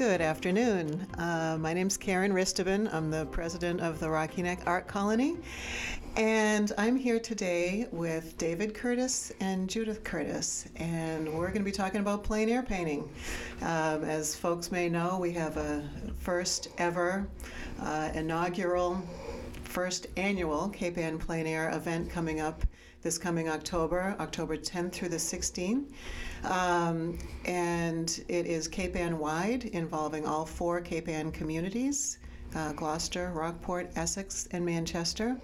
Good afternoon. Uh, my name's Karen Ristuben. I'm the president of the Rocky Neck Art Colony. And I'm here today with David Curtis and Judith Curtis. And we're going to be talking about plein air painting. Um, as folks may know, we have a first ever uh, inaugural, first annual Cape Ann Plein Air event coming up this coming October, October 10th through the 16th. Um, and it is Cape Ann wide, involving all four Cape Ann communities. Uh, Gloucester, Rockport, Essex, and Manchester,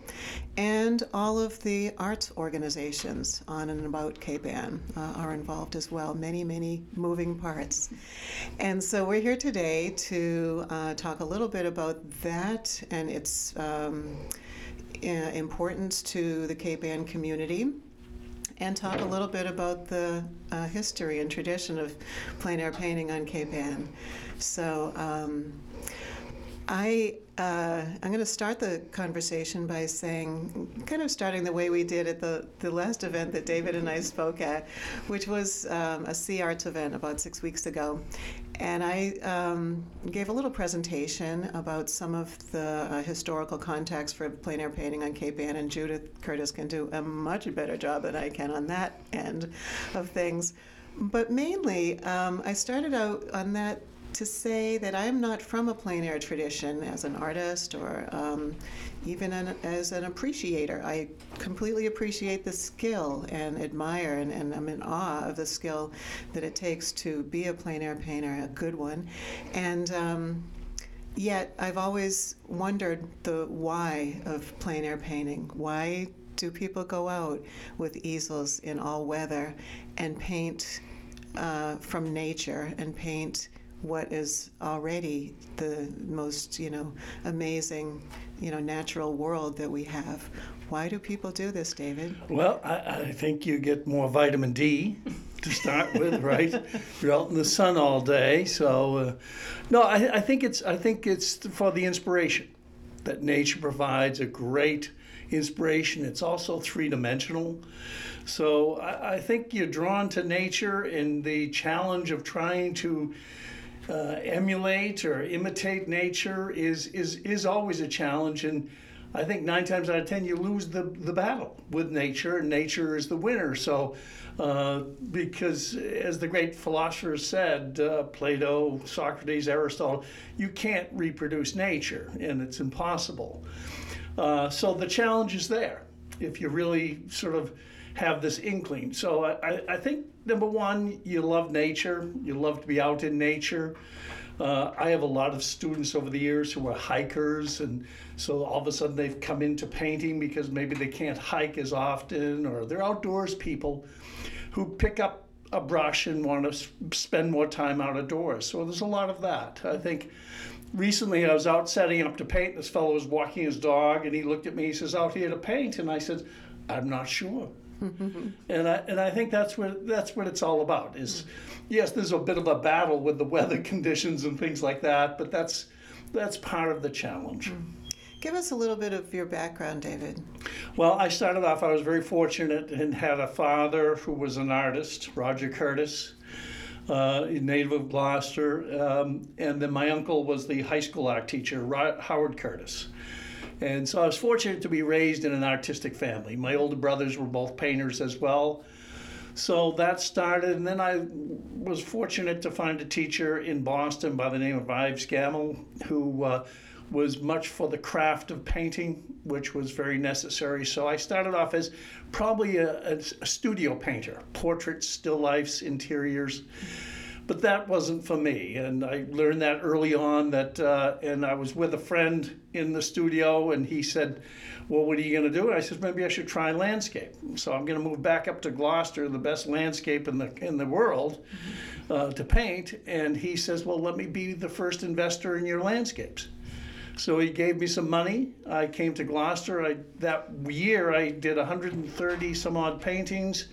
and all of the arts organizations on and about Cape Ann uh, are involved as well. Many, many moving parts. And so we're here today to uh, talk a little bit about that and its um, importance to the Cape Ann community and talk a little bit about the uh, history and tradition of plein air painting on Cape Ann. So um, I, uh, I'm going to start the conversation by saying, kind of starting the way we did at the, the last event that David and I spoke at, which was um, a SeArts event about six weeks ago. And I um, gave a little presentation about some of the uh, historical context for plein air painting on Cape Ann, and Judith Curtis can do a much better job than I can on that end of things. But mainly, um, I started out on that to say that I'm not from a plein air tradition as an artist or um, even an, as an appreciator. I completely appreciate the skill and admire, and, and I'm in awe of the skill that it takes to be a plein air painter, a good one. And um, yet, I've always wondered the why of plein air painting. Why do people go out with easels in all weather and paint uh, from nature and paint? What is already the most, you know, amazing, you know, natural world that we have. Why do people do this, David? Well, I, I think you get more vitamin D to start with, right? You're out in the sun all day, so uh, no, I, I think it's I think it's for the inspiration that nature provides a great inspiration. It's also three dimensional. So I, I, think you're drawn to nature and the challenge of trying to uh, emulate or imitate nature is, is, is always a challenge. And I think nine times out of ten, you lose the, the battle with nature, and nature is the winner. So, uh, because as the great philosophers said, uh, Plato, Socrates, Aristotle, you can't reproduce nature, and it's impossible. Uh, so the challenge is there if you really sort of have this inkling. So I, I think number one, you love nature. You love to be out in nature. Uh, I have a lot of students over the years who are hikers, and so all of a sudden they've come into painting because maybe they can't hike as often, or they're outdoors people who pick up a brush and want to spend more time out of doors. So there's a lot of that. I think recently I was out setting up to paint. This fellow was walking his dog, and he looked at me. He says, "Out here to paint?" And I said, "I'm not sure." and I and I think that's what that's what it's all about. Is yes, there's a bit of a battle with the weather conditions and things like that, but that's that's part of the challenge. Mm. Give us a little bit of your background, David. Well, I started off. I was very fortunate and had a father who was an artist, Roger Curtis. Uh, native of Gloucester, um, and then my uncle was the high school art teacher, Howard Curtis. And so I was fortunate to be raised in an artistic family. My older brothers were both painters as well. So that started, and then I was fortunate to find a teacher in Boston by the name of Ives Gammell, who uh, was much for the craft of painting, which was very necessary. So I started off as probably a, a studio painter, portraits, still lifes, interiors. Mm-hmm but that wasn't for me. And I learned that early on. That uh, and I was with a friend in the studio, and he said, "Well, what are you going to do?" And I said, "Maybe I should try landscape." So I'm going to move back up to Gloucester, the best landscape in the in the world, uh, to paint. And he says, "Well, let me be the first investor in your landscapes." So he gave me some money. I came to Gloucester. I, that year I did 130 some odd paintings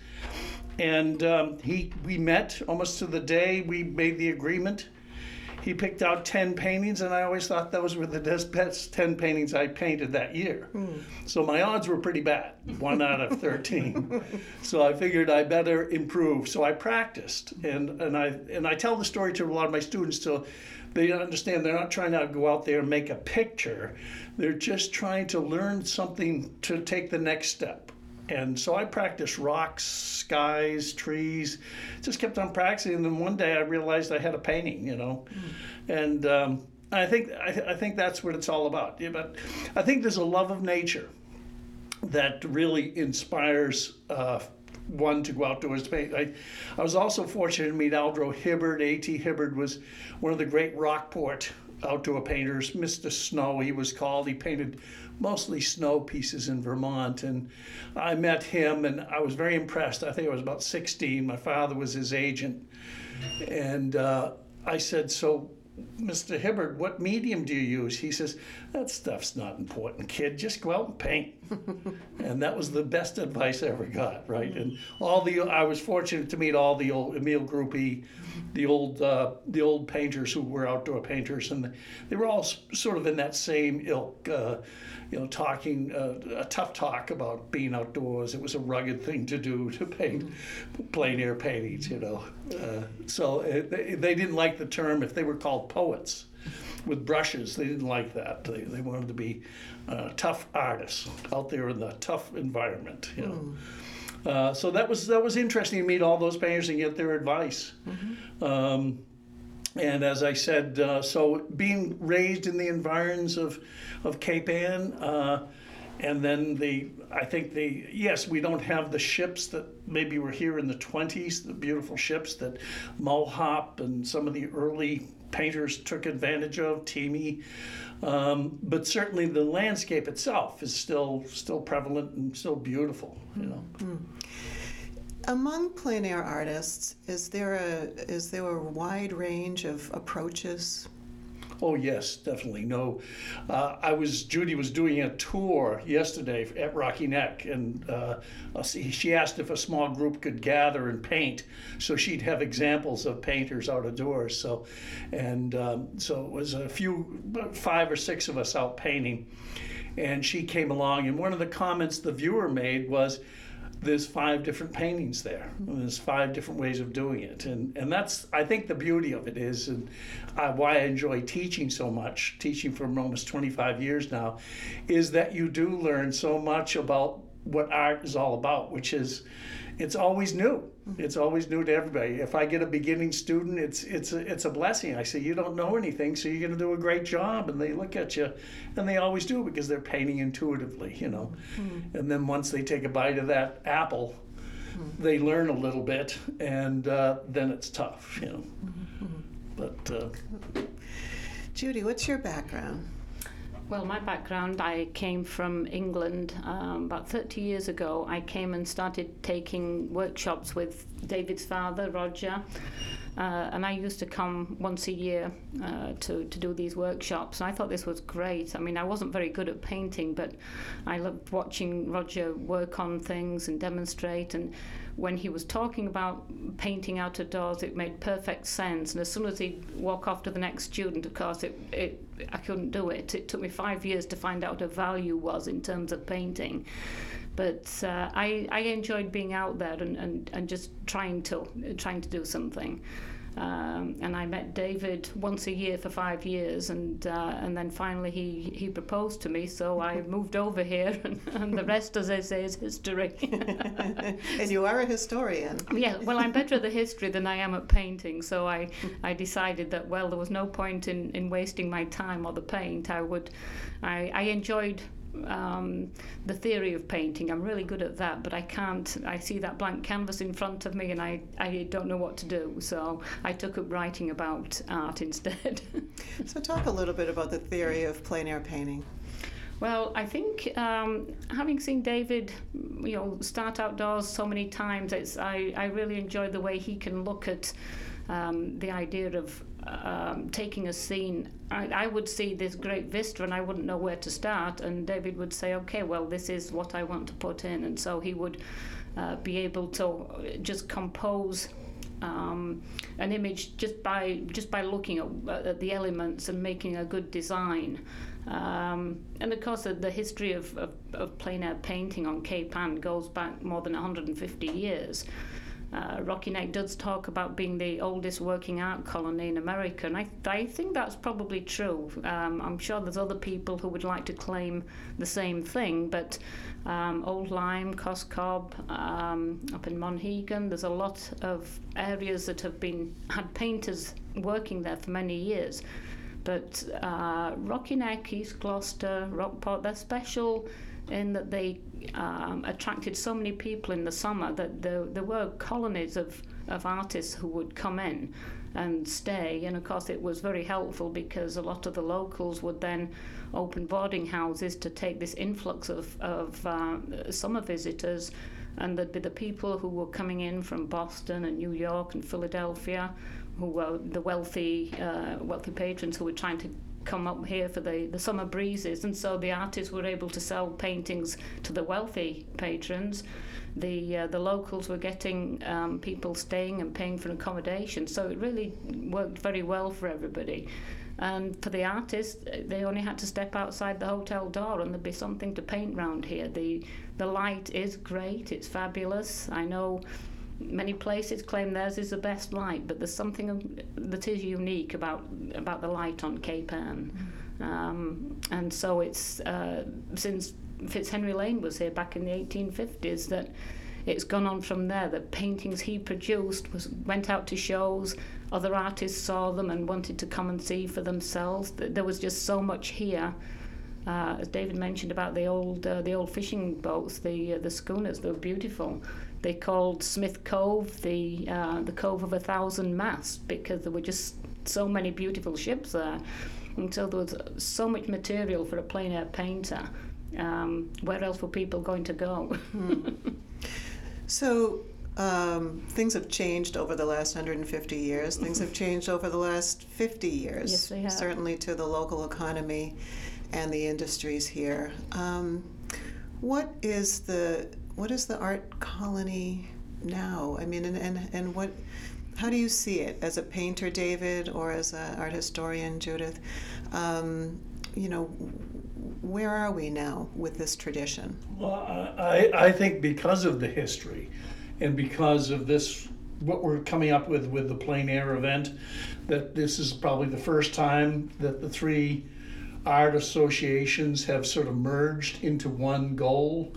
and um, he we met almost to the day we made the agreement. He picked out 10 paintings, and I always thought those were the best 10 paintings I painted that year. Mm. So my odds were pretty bad, one out of 13. so I figured I better improve. So I practiced, and, and, I, and I tell the story to a lot of my students. So they understand they're not trying to go out there and make a picture. They're just trying to learn something to take the next step. And so I practiced rocks, skies, trees, just kept on practicing. And then one day I realized I had a painting, you know, and um, I think I, th- I think that's what it's all about. Yeah, but I think there's a love of nature that really inspires uh, one to go outdoors to paint. I, I was also fortunate to meet Aldro Hibbard. A.T. Hibbard was one of the great Rockport outdoor painters, Mr. Snow, he was called. He painted mostly snow pieces in Vermont. And I met him and I was very impressed. I think I was about 16. My father was his agent. And uh, I said, So Mr. Hibbard, what medium do you use? He says, That stuff's not important, kid. Just go out and paint. and that was the best advice I ever got, right? And all the I was fortunate to meet all the old Emile Gruppe, the old uh, the old painters who were outdoor painters, and they were all sort of in that same ilk. Uh, you know, talking uh, a tough talk about being outdoors. It was a rugged thing to do to paint plein air paintings, you know. Uh, so it, they, they didn't like the term if they were called poets with brushes. They didn't like that. They, they wanted to be uh, tough artists out there in the tough environment, you know. Uh, so that was that was interesting to meet all those painters and get their advice. Um, and as I said, uh, so being raised in the environs of, of Cape Ann, uh, and then the, I think the, yes, we don't have the ships that maybe were here in the 20s, the beautiful ships that Mulhaupt and some of the early painters took advantage of, Teamy. Um, but certainly the landscape itself is still still prevalent and still beautiful, you know. Among plein air artists, is there a is there a wide range of approaches? Oh yes, definitely. No, uh, I was Judy was doing a tour yesterday at Rocky Neck, and uh, she asked if a small group could gather and paint, so she'd have examples of painters out of doors. So, and um, so it was a few, five or six of us out painting, and she came along, and one of the comments the viewer made was there's five different paintings there. And there's five different ways of doing it, and and that's I think the beauty of it is, and uh, why I enjoy teaching so much, teaching for almost 25 years now, is that you do learn so much about what art is all about, which is it's always new. It's always new to everybody. If I get a beginning student, it's it's a, it's a blessing. I say you don't know anything, so you're going to do a great job, and they look at you, and they always do because they're painting intuitively, you know. And then once they take a bite of that apple, they learn a little bit, and uh, then it's tough, you know. But uh, Judy, what's your background? Well, my background, I came from England um, about 30 years ago. I came and started taking workshops with David's father, Roger. Uh, and I used to come once a year uh, to, to do these workshops. And I thought this was great. I mean, I wasn't very good at painting, but I loved watching Roger work on things and demonstrate. And when he was talking about painting out of doors, it made perfect sense. And as soon as he'd walk off to the next student, of course, it, it I couldn't do it. It took me five years to find out what a value was in terms of painting. But uh, I, I enjoyed being out there and, and, and just trying to trying to do something. Um, and I met David once a year for five years, and uh, and then finally he, he proposed to me, so I moved over here, and, and the rest, as they say, is history. and you are a historian. yeah, well, I'm better at the history than I am at painting, so I I decided that well, there was no point in, in wasting my time or the paint. I would, I, I enjoyed um, the theory of painting. I'm really good at that, but I can't. I see that blank canvas in front of me, and I, I don't know what to do. So I took up writing about art instead. So talk a little bit about the theory of plein air painting. Well, I think um, having seen David, you know, start outdoors so many times, it's I, I really enjoy the way he can look at um, the idea of um, taking a scene. I, I would see this great vista and I wouldn't know where to start, and David would say, "Okay, well, this is what I want to put in," and so he would uh, be able to just compose um, an image just by just by looking at, at the elements and making a good design. Um, and of course, the, the history of, of, of plein air painting on Cape Ann goes back more than 150 years. Uh, Rocky Neck does talk about being the oldest working art colony in America, and I, I think that's probably true. Um, I'm sure there's other people who would like to claim the same thing, but um, Old Lyme, Cos Cob, um, up in Monhegan, there's a lot of areas that have been had painters working there for many years. But uh, Rocky Neck, East Gloucester, Rockport, they're special in that they um, attracted so many people in the summer that there, there were colonies of, of artists who would come in and stay. And of course, it was very helpful because a lot of the locals would then open boarding houses to take this influx of, of uh, summer visitors. And there'd be the people who were coming in from Boston and New York and Philadelphia, who were the wealthy, uh, wealthy patrons who were trying to come up here for the, the summer breezes, and so the artists were able to sell paintings to the wealthy patrons. The uh, the locals were getting um, people staying and paying for accommodation, so it really worked very well for everybody. And for the artists, they only had to step outside the hotel door, and there'd be something to paint round here. the The light is great; it's fabulous. I know many places claim theirs is the best light, but there's something that is unique about about the light on Cape Ann. Um, and so it's uh, since Fitz Henry Lane was here back in the 1850s that it's gone on from there. That paintings he produced was went out to shows. Other artists saw them and wanted to come and see for themselves. There was just so much here. Uh, as David mentioned about the old uh, the old fishing boats, the uh, the schooners, they were beautiful. They called Smith Cove the uh, the Cove of a Thousand Masts because there were just so many beautiful ships there. And so there was so much material for a plein air painter. Um, where else were people going to go? hmm. So um, things have changed over the last 150 years. Things have changed over the last 50 years. Yes, they have. Certainly to the local economy and the industries here. Um, what is the what is the art colony now? I mean, and, and, and what, how do you see it as a painter, David, or as an art historian, Judith? Um, you know, where are we now with this tradition? Well, I, I think because of the history and because of this, what we're coming up with with the plein air event, that this is probably the first time that the three art associations have sort of merged into one goal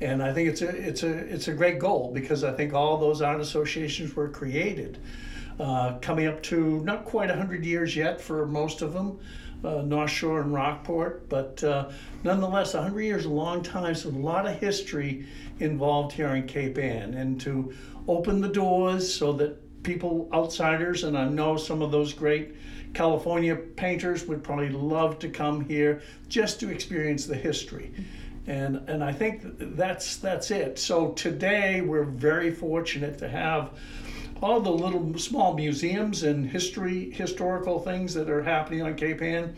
and I think it's a it's a it's a great goal because I think all those art associations were created, uh, coming up to not quite hundred years yet for most of them, uh, North Shore and Rockport, but uh, nonetheless, hundred years a long time. So a lot of history involved here in Cape Ann, and to open the doors so that people outsiders, and I know some of those great California painters would probably love to come here just to experience the history and and I think that's that's it. So today we're very fortunate to have all the little small museums and history historical things that are happening on Cape Ann.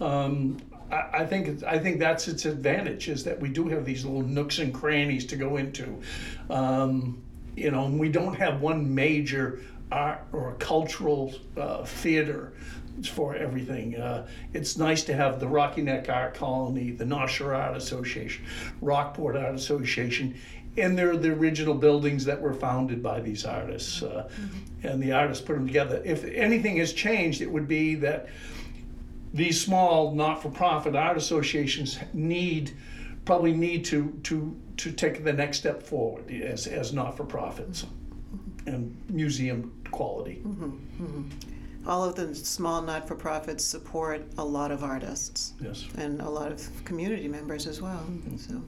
Um, I, think I think that's its advantage is that we do have these little nooks and crannies to go into. Um, you know, we don't have one major art or cultural uh, theater for everything. Uh, it's nice to have the Rocky Neck Art Colony, the North Shore Art Association, Rockport Art Association, and they're the original buildings that were founded by these artists. Uh, mm-hmm. And the artists put them together. If anything has changed, it would be that these small not-for-profit art associations need probably need to to to take the next step forward as as not-for-profits mm-hmm. and museum quality. Mm-hmm. All of the small not-for-profits support a lot of artists yes. and a lot of community members as well. Mm-hmm. So,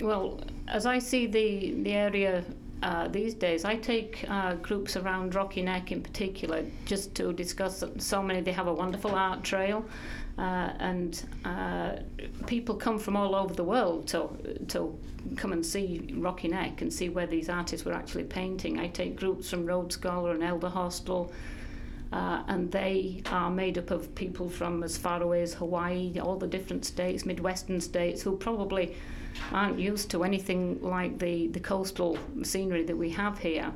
well, as I see the the area uh, these days, I take uh, groups around Rocky Neck in particular just to discuss so many. They have a wonderful art trail. Uh, and uh, people come from all over the world to to come and see Rocky Neck and see where these artists were actually painting. I take groups from Road Scholar and Elderhostel, uh, and they are made up of people from as far away as Hawaii, all the different states, Midwestern states, who probably aren't used to anything like the, the coastal scenery that we have here.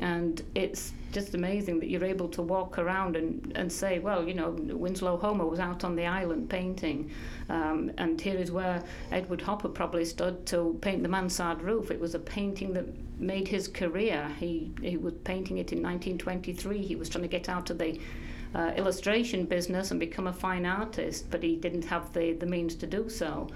And it's just amazing that you're able to walk around and, and say, well, you know, Winslow Homer was out on the island painting. Um, and here is where Edward Hopper probably stood to paint the mansard roof. It was a painting that made his career. He, he was painting it in 1923. He was trying to get out of the uh, illustration business and become a fine artist, but he didn't have the, the means to do so.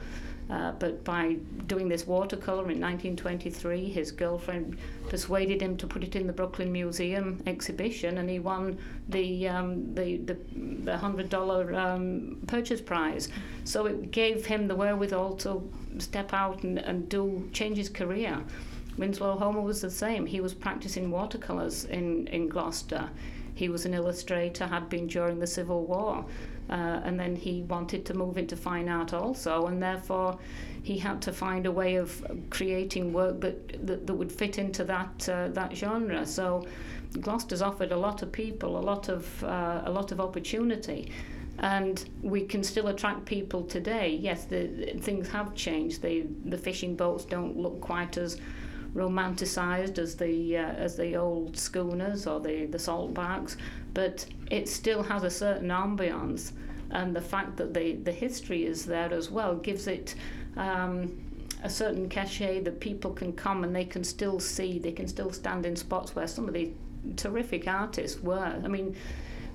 Uh, but by doing this watercolor in 1923, his girlfriend persuaded him to put it in the Brooklyn Museum exhibition, and he won the um, the, the, the hundred dollar um, purchase prize. So it gave him the wherewithal to step out and, and do change his career. Winslow Homer was the same. He was practicing watercolors in, in Gloucester. He was an illustrator, had been during the Civil War. Uh, and then he wanted to move into fine art also, and therefore he had to find a way of creating work that, that, that would fit into that, uh, that genre. So Gloucester's offered a lot of people a lot of, uh, a lot of opportunity. And we can still attract people today. Yes, the, things have changed. The, the fishing boats don't look quite as romanticized as the uh, as the old schooners or the the salt barks, but it still has a certain ambiance, and the fact that the the history is there as well gives it. Um, a certain cachet that people can come and they can still see, they can still stand in spots where some of the terrific artists were. I mean,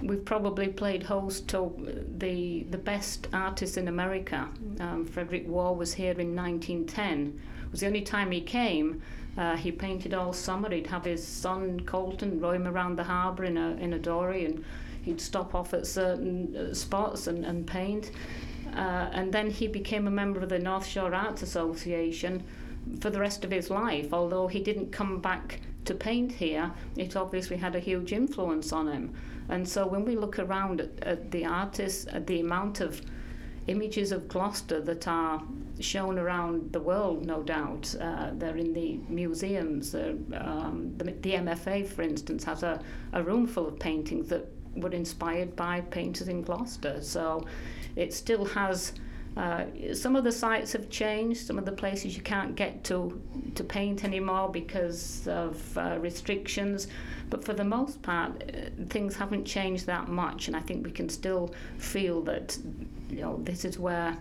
we've probably played host to the the best artists in America. Um, Frederick Waugh was here in 1910. It was the only time he came, uh, he painted all summer. He'd have his son Coulton row him around the harbour in a in a dory, and he'd stop off at certain uh, spots and, and paint. Uh, and then he became a member of the North Shore Arts Association for the rest of his life. Although he didn't come back to paint here, it obviously had a huge influence on him. And so when we look around at, at the artists, at the amount of images of Gloucester that are shown around the world, no doubt. Uh, they're in the museums. Um, the, the, MFA, for instance, has a, a room full of paintings that were inspired by painters in Gloucester. So it still has. Uh, some of the sites have changed. Some of the places you can't get to to paint anymore because of uh, restrictions. But for the most part, uh, things haven't changed that much, and I think we can still feel that you know this is where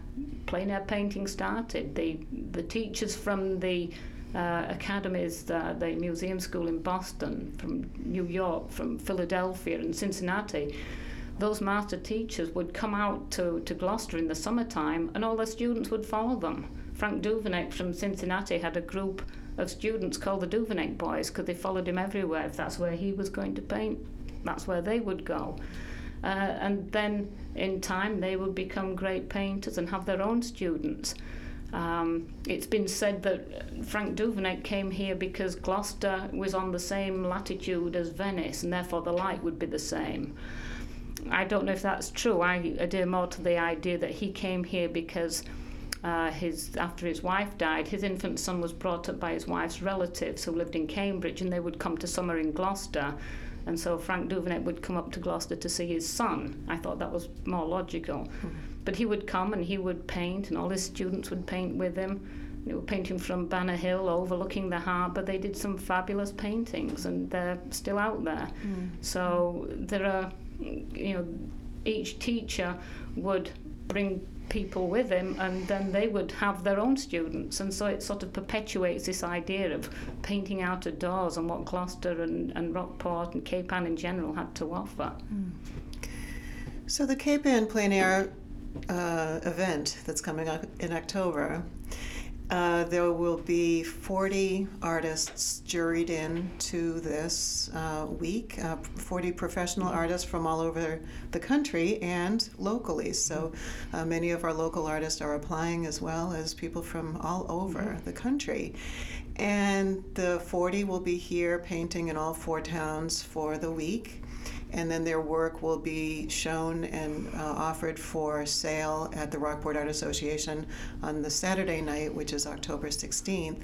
plein air painting started. The the teachers from the uh, academies, uh, the museum school in Boston, from New York, from Philadelphia, and Cincinnati. Those master teachers would come out to, to Gloucester in the summertime and all the students would follow them. Frank Duveneck from Cincinnati had a group of students called the Duveneck Boys because they followed him everywhere. If that's where he was going to paint, that's where they would go. Uh, and then in time they would become great painters and have their own students. Um, it's been said that Frank Duveneck came here because Gloucester was on the same latitude as Venice, and therefore the light would be the same. I don't know if that's true. I adhere more to the idea that he came here because uh, his after his wife died, his infant son was brought up by his wife's relatives who lived in Cambridge, and they would come to summer in Gloucester. And so Frank Duveneck would come up to Gloucester to see his son. I thought that was more logical. Mm-hmm. But he would come and he would paint, and all his students would paint with him. They were painting from Banner Hill overlooking the harbour. They did some fabulous paintings, and they're still out there. Mm. So there are, you know, each teacher would bring people with him and then they would have their own students and so it sort of perpetuates this idea of painting out of doors and what Gloucester and, and Rockport and Cape Ann in general had to offer. Mm. So the Cape Ann Plein Air uh, event that's coming up in October uh, there will be 40 artists juried in to this uh, week, uh, 40 professional artists from all over the country and locally. So uh, many of our local artists are applying as well as people from all over mm-hmm. the country. And the 40 will be here painting in all four towns for the week and then their work will be shown and uh, offered for sale at the Rockport Art Association on the Saturday night, which is October 16th.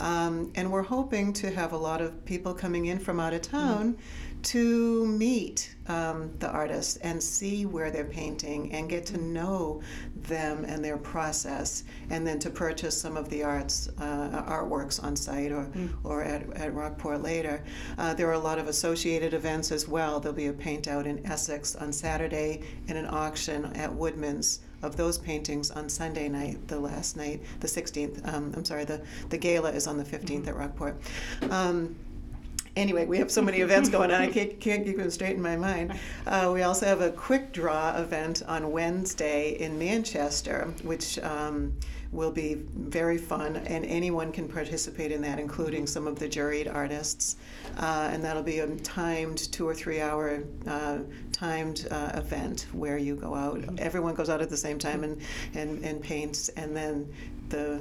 Um, and we're hoping to have a lot of people coming in from out of town. Mm-hmm to meet um, the artists and see where they're painting and get to know them and their process, and then to purchase some of the arts uh, artworks on site or, or at, at Rockport later. Uh, there are a lot of associated events as well. There'll be a paint out in Essex on Saturday and an auction at Woodman's of those paintings on Sunday night, the last night, the 16th. Um, I'm sorry, the, the gala is on the 15th at Rockport. Um, anyway, we have so many events going on, I can't, can't keep them straight in my mind. Uh, we also have a quick draw event on Wednesday in Manchester, which um, will be very fun, and anyone can participate in that, including some of the juried artists. Uh, and that'll be a timed two or three hour uh, timed uh, event where you go out. Everyone goes out at the same time and, and, and paints, and then the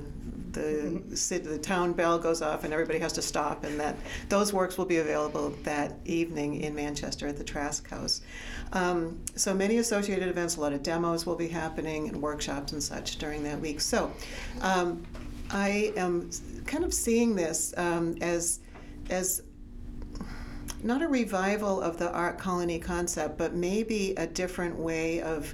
the city, the town bell goes off and everybody has to stop and that those works will be available that evening in Manchester at the Trask House. Um, so many associated events, a lot of demos will be happening and workshops and such during that week. So um, I am kind of seeing this um, as as not a revival of the art colony concept, but maybe a different way of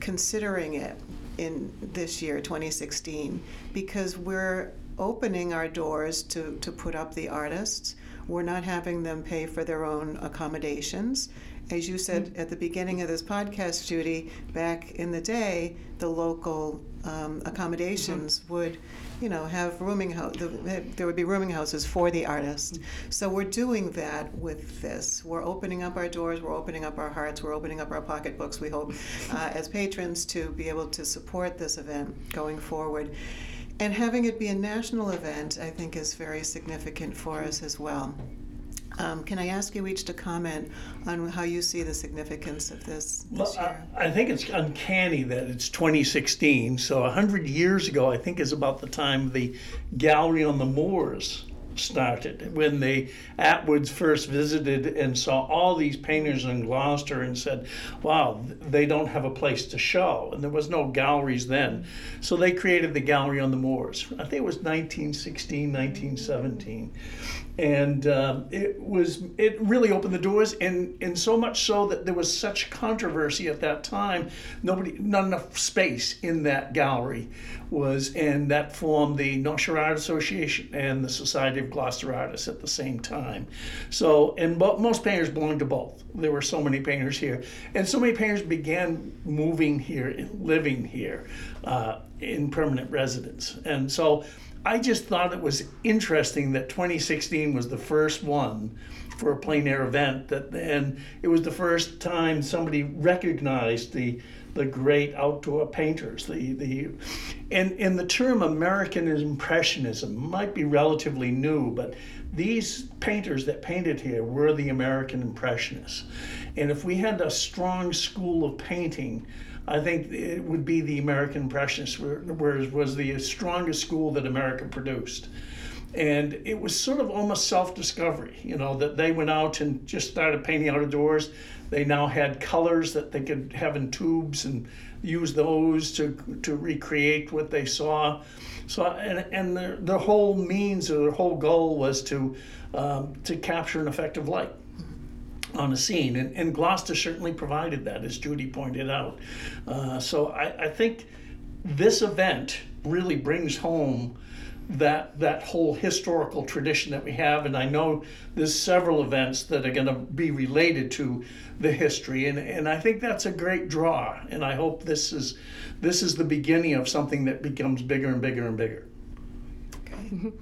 considering it in this year, 2016, because we're opening our doors to, to put up the artists. We're not having them pay for their own accommodations. As you said at the beginning of this podcast, Judy, back in the day, the local um, accommodations would, you know, have rooming house. There would be rooming houses for the artists. So we're doing that with this. We're opening up our doors. We're opening up our hearts. We're opening up our pocketbooks. We hope, uh, as patrons, to be able to support this event going forward. And having it be a national event, I think, is very significant for us as well. Um, can I ask you each to comment on how you see the significance of this this Well, year? I, I think it's uncanny that it's 2016. So 100 years ago, I think is about the time the Gallery on the Moors started, when the Atwoods first visited and saw all these painters in Gloucester and said, wow, they don't have a place to show. And there was no galleries then. So they created the Gallery on the Moors. I think it was 1916, 1917 and um, it was it really opened the doors and and so much so that there was such controversy at that time nobody not enough space in that gallery was and that formed the North Shore Art Association and the Society of Artists at the same time. So and bo- most painters belonged to both. There were so many painters here. And so many painters began moving here and living here uh, in permanent residence. And so I just thought it was interesting that 2016 was the first one for a plein air event that and it was the first time somebody recognized the the great outdoor painters the the and and the term American impressionism might be relatively new but these painters that painted here were the American impressionists and if we had a strong school of painting I think it would be the American Impressionists, whereas was the strongest school that America produced. And it was sort of almost self discovery, you know, that they went out and just started painting out of doors. They now had colors that they could have in tubes and use those to, to recreate what they saw. So, and, and the, the whole means or the whole goal was to, um, to capture an effective light on a scene, and, and Gloucester certainly provided that, as Judy pointed out. Uh, so I, I think this event really brings home that that whole historical tradition that we have, and I know there's several events that are going to be related to the history, and, and I think that's a great draw, and I hope this is this is the beginning of something that becomes bigger and bigger and bigger.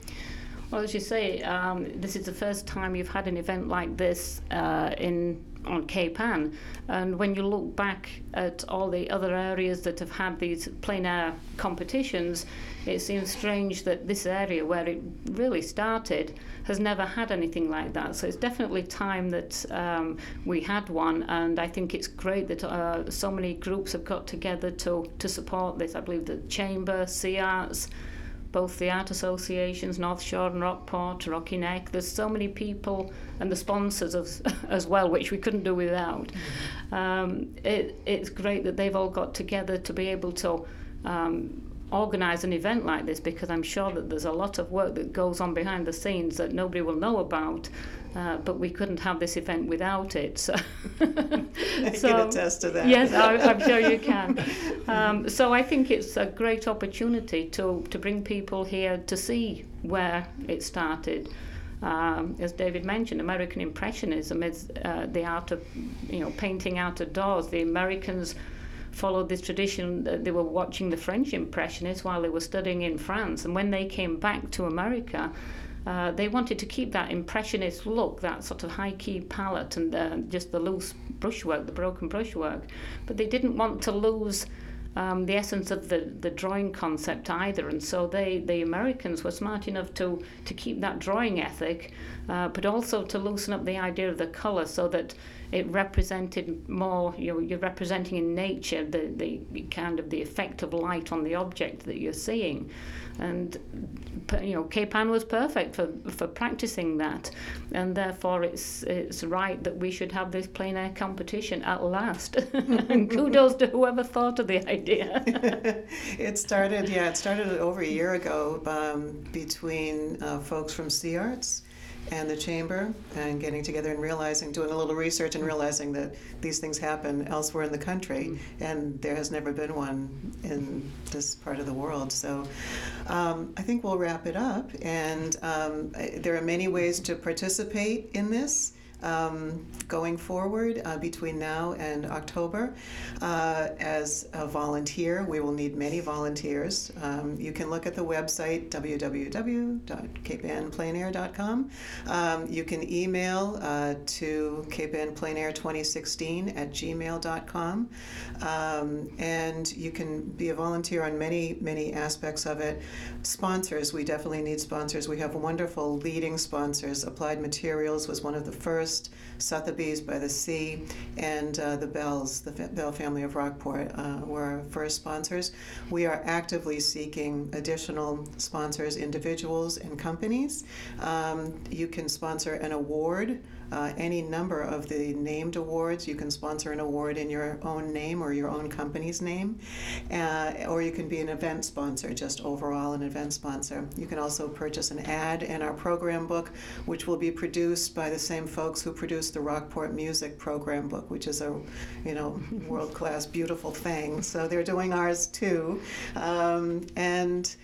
Well, as you say, um, this is the first time you've had an event like this uh, in on Cape Ann, and when you look back at all the other areas that have had these plein air competitions, it seems strange that this area where it really started has never had anything like that. So it's definitely time that um, we had one, and I think it's great that uh, so many groups have got together to to support this. I believe the Chamber, SeArts both the art associations, North Shore and Rockport, Rocky Neck. There's so many people and the sponsors of, as well, which we couldn't do without. Um, it, it's great that they've all got together to be able to um, organise an event like this because I'm sure that there's a lot of work that goes on behind the scenes that nobody will know about Uh, but we couldn't have this event without it. So, I can attest to that. Yes, I, I'm sure you can. Um, so I think it's a great opportunity to, to bring people here to see where it started. Um, as David mentioned, American Impressionism is uh, the art of, you know, painting out of doors. The Americans followed this tradition. They were watching the French Impressionists while they were studying in France, and when they came back to America, uh, they wanted to keep that impressionist look, that sort of high key palette, and uh, just the loose brushwork, the broken brushwork. But they didn't want to lose um, the essence of the, the drawing concept either. And so they, the Americans were smart enough to, to keep that drawing ethic, uh, but also to loosen up the idea of the colour so that it represented more, you know, you're representing in nature the, the kind of the effect of light on the object that you're seeing. And, you know, Cape Ann was perfect for, for practicing that. And therefore it's, it's right that we should have this plein air competition at last. and kudos to whoever thought of the idea. it started, yeah, it started over a year ago um, between uh, folks from SeArts and the chamber and getting together and realizing, doing a little research and realizing that these things happen elsewhere in the country, and there has never been one in this part of the world. So um, I think we'll wrap it up. And um, there are many ways to participate in this um, going forward uh, between now and October. Uh, as a volunteer, we will need many volunteers. Um, you can look at the website www.capeannpleinair.com. Um, you can email uh, to capeannpleinair2016 at gmail.com. Um, and you can be a volunteer on many, many aspects of it. Sponsors, we definitely need sponsors. We have wonderful leading sponsors. Applied Materials was one of the first. Sotheby's by the Sea, and uh, the Bells, the Bell family of Rockport, uh, were our first sponsors. We are actively seeking additional sponsors, individuals, and companies. Um, you can sponsor an award uh, any number of the named awards. You can sponsor an award in your own name or your own company's name, uh, or you can be an event sponsor, just overall an event sponsor. You can also purchase an ad in our program book, which will be produced by the same folks who produced the Rockport Music Program book, which is a, you know, world-class, beautiful thing. So they're doing ours too, um, and.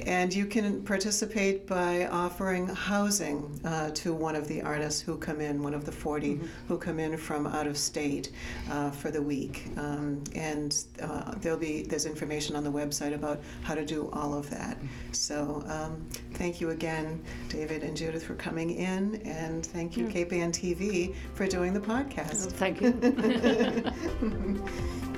And you can participate by offering housing uh, to one of the artists who come in, one of the 40 mm-hmm. who come in from out of state uh, for the week. Um, and uh, there'll be there's information on the website about how to do all of that. So um, thank you again, David and Judith, for coming in, and thank you, Ann TV, for doing the podcast. Well, thank you.